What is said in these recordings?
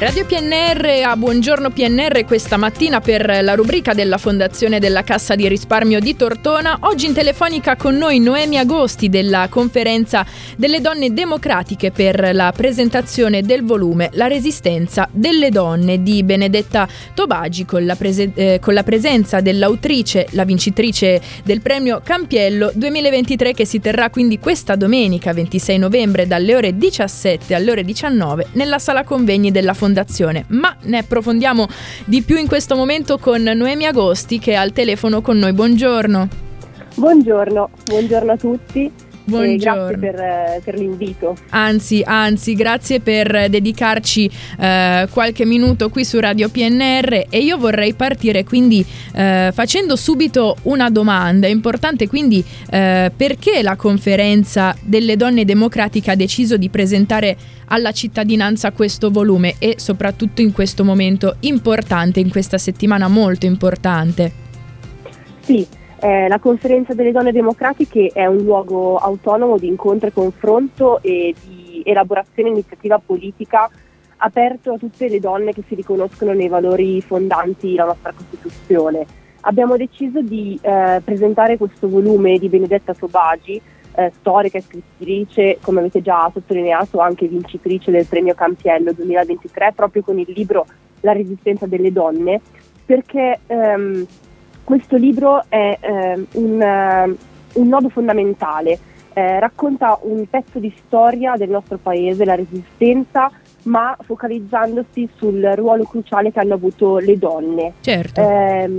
Radio PNR a Buongiorno PNR questa mattina per la rubrica della Fondazione della Cassa di Risparmio di Tortona. Oggi in telefonica con noi Noemi Agosti della conferenza delle donne democratiche per la presentazione del volume La resistenza delle donne di Benedetta Tobagi con la, prese- eh, con la presenza dell'autrice, la vincitrice del premio Campiello 2023 che si terrà quindi questa domenica 26 novembre dalle ore 17 alle ore 19 nella sala convegni della Fondazione fondazione, ma ne approfondiamo di più in questo momento con Noemi Agosti che è al telefono con noi. Buongiorno. Buongiorno, buongiorno a tutti. Buongiorno. grazie per, eh, per, l'invito. Anzi, anzi, grazie per dedicarci eh, qualche minuto qui su Radio PNR e io vorrei partire quindi eh, facendo subito una domanda importante, quindi eh, perché la conferenza delle donne democratiche ha deciso di presentare alla cittadinanza questo volume e soprattutto in questo momento importante, in questa settimana molto importante? Sì, eh, la conferenza delle donne democratiche è un luogo autonomo di incontro e confronto e di elaborazione e iniziativa politica aperto a tutte le donne che si riconoscono nei valori fondanti della nostra Costituzione. Abbiamo deciso di eh, presentare questo volume di Benedetta Sobagi, eh, storica e scrittrice, come avete già sottolineato, anche vincitrice del premio Campiello 2023, proprio con il libro La resistenza delle donne, perché ehm, questo libro è eh, un, uh, un, nodo fondamentale, eh, racconta un pezzo di storia del nostro paese, la resistenza, ma focalizzandosi sul ruolo cruciale che hanno avuto le donne. Certo. Eh,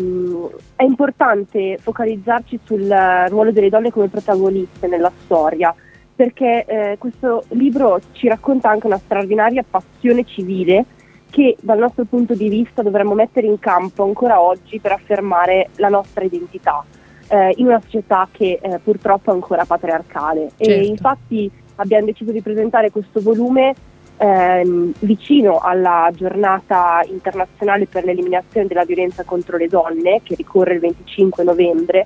è importante focalizzarci sul ruolo delle donne come protagoniste nella storia, perché eh, questo libro ci racconta anche una straordinaria passione civile che dal nostro punto di vista dovremmo mettere in campo ancora oggi per affermare la nostra identità eh, in una società che eh, purtroppo è ancora patriarcale. Certo. E infatti abbiamo deciso di presentare questo volume ehm, vicino alla giornata internazionale per l'eliminazione della violenza contro le donne che ricorre il 25 novembre.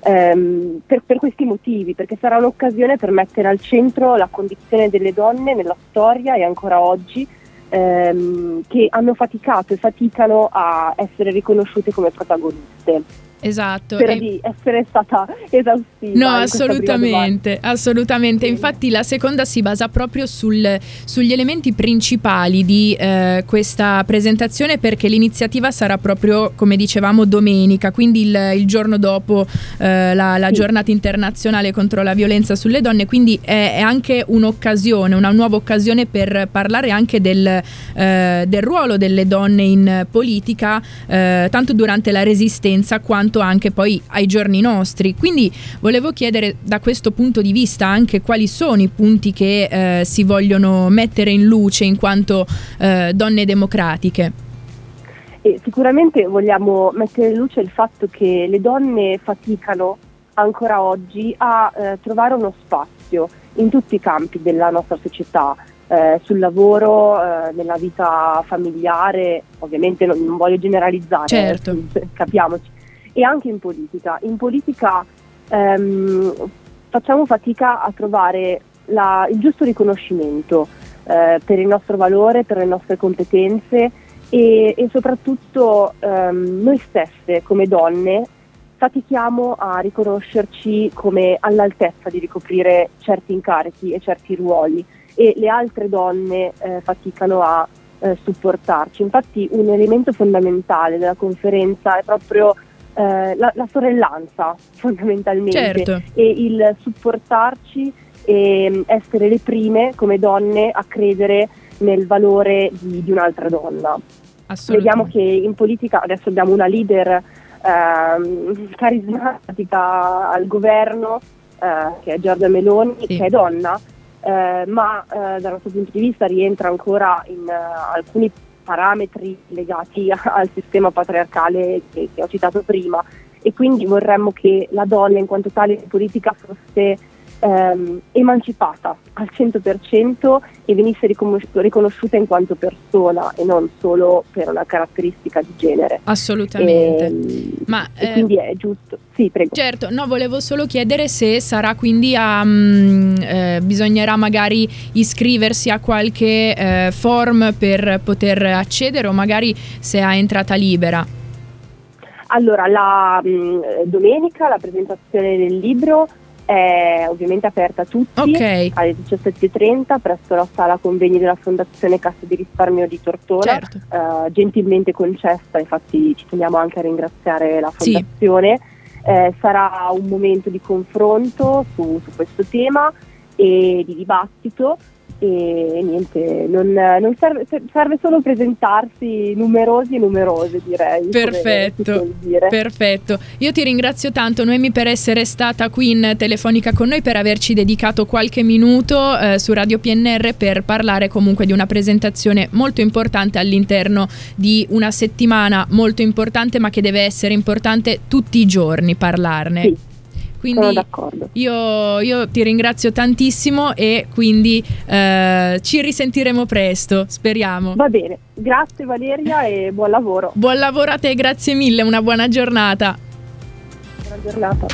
Ehm, per, per questi motivi, perché sarà un'occasione per mettere al centro la condizione delle donne nella storia e ancora oggi ehm, che hanno faticato e faticano a essere riconosciute come protagoniste. Esatto. Spero e... di essere stata esaustiva. No, assolutamente, assolutamente. Sì. Infatti la seconda si basa proprio sul, sugli elementi principali di eh, questa presentazione perché l'iniziativa sarà proprio, come dicevamo, domenica, quindi il, il giorno dopo eh, la, la sì. giornata internazionale contro la violenza sulle donne, quindi è, è, anche un'occasione, una nuova occasione per parlare anche del, eh, del ruolo delle donne in politica, eh, tanto durante la resistenza quanto anche poi ai giorni nostri. Quindi volevo chiedere da questo punto di vista anche quali sono i punti che eh, si vogliono mettere in luce in quanto eh, donne democratiche. E sicuramente vogliamo mettere in luce il fatto che le donne faticano ancora oggi a eh, trovare uno spazio in tutti i campi della nostra società, eh, sul lavoro, eh, nella vita familiare, ovviamente non, non voglio generalizzare, certo. capiamoci, e anche in politica. In politica ehm, facciamo fatica a trovare la, il giusto riconoscimento eh, per il nostro valore, per le nostre competenze e, e soprattutto ehm, noi stesse come donne fatichiamo a riconoscerci come all'altezza di ricoprire certi incarichi e certi ruoli e le altre donne eh, faticano a eh, supportarci. Infatti un elemento fondamentale della conferenza è proprio eh, la, la, sorellanza fondamentalmente certo. e il supportarci e mm, essere le prime come donne a credere nel valore di, di un'altra donna. Vediamo che in politica adesso abbiamo una leader eh, carismatica al governo eh, che è Giorgia Meloni, sì. che è donna, eh, ma eh, dal nostro punto di vista rientra ancora in uh, alcuni parametri legati al sistema patriarcale che, che ho citato prima. E quindi vorremmo che la donna in quanto tale in politica fosse ehm, emancipata al 100% e venisse riconosciuta in quanto persona e non solo per una caratteristica di genere. Assolutamente. E, ehm, Ma, e eh, quindi è giusto. Sì, prego. Certo, no, volevo solo chiedere se sarà quindi a... Mh, eh, bisognerà magari iscriversi a qualche eh, form per poter accedere o magari se ha entrata libera. Allora, la mh, domenica la presentazione del libro è ovviamente aperta a tutti okay. alle 17.30 presso la sala convegni della Fondazione Cassa di Risparmio di Tortora, certo. uh, gentilmente concessa, infatti ci teniamo anche a ringraziare la Fondazione. Sì. Eh, sarà un momento di confronto su, su questo tema e di dibattito e niente, non, non serve, serve, solo presentarsi numerosi e numerose direi. Perfetto, perfetto. Io ti ringrazio tanto Noemi per essere stata qui in telefonica con noi, per averci dedicato qualche minuto eh, su Radio PNR per parlare comunque di una presentazione molto importante all'interno di una settimana molto importante ma che deve essere importante tutti i giorni parlarne. Sì. Quindi io, io, ti ringrazio tantissimo e quindi eh, ci risentiremo presto, speriamo. Va bene, grazie Valeria e buon lavoro. Buon lavoro a te, grazie mille, una buona giornata. Buona giornata.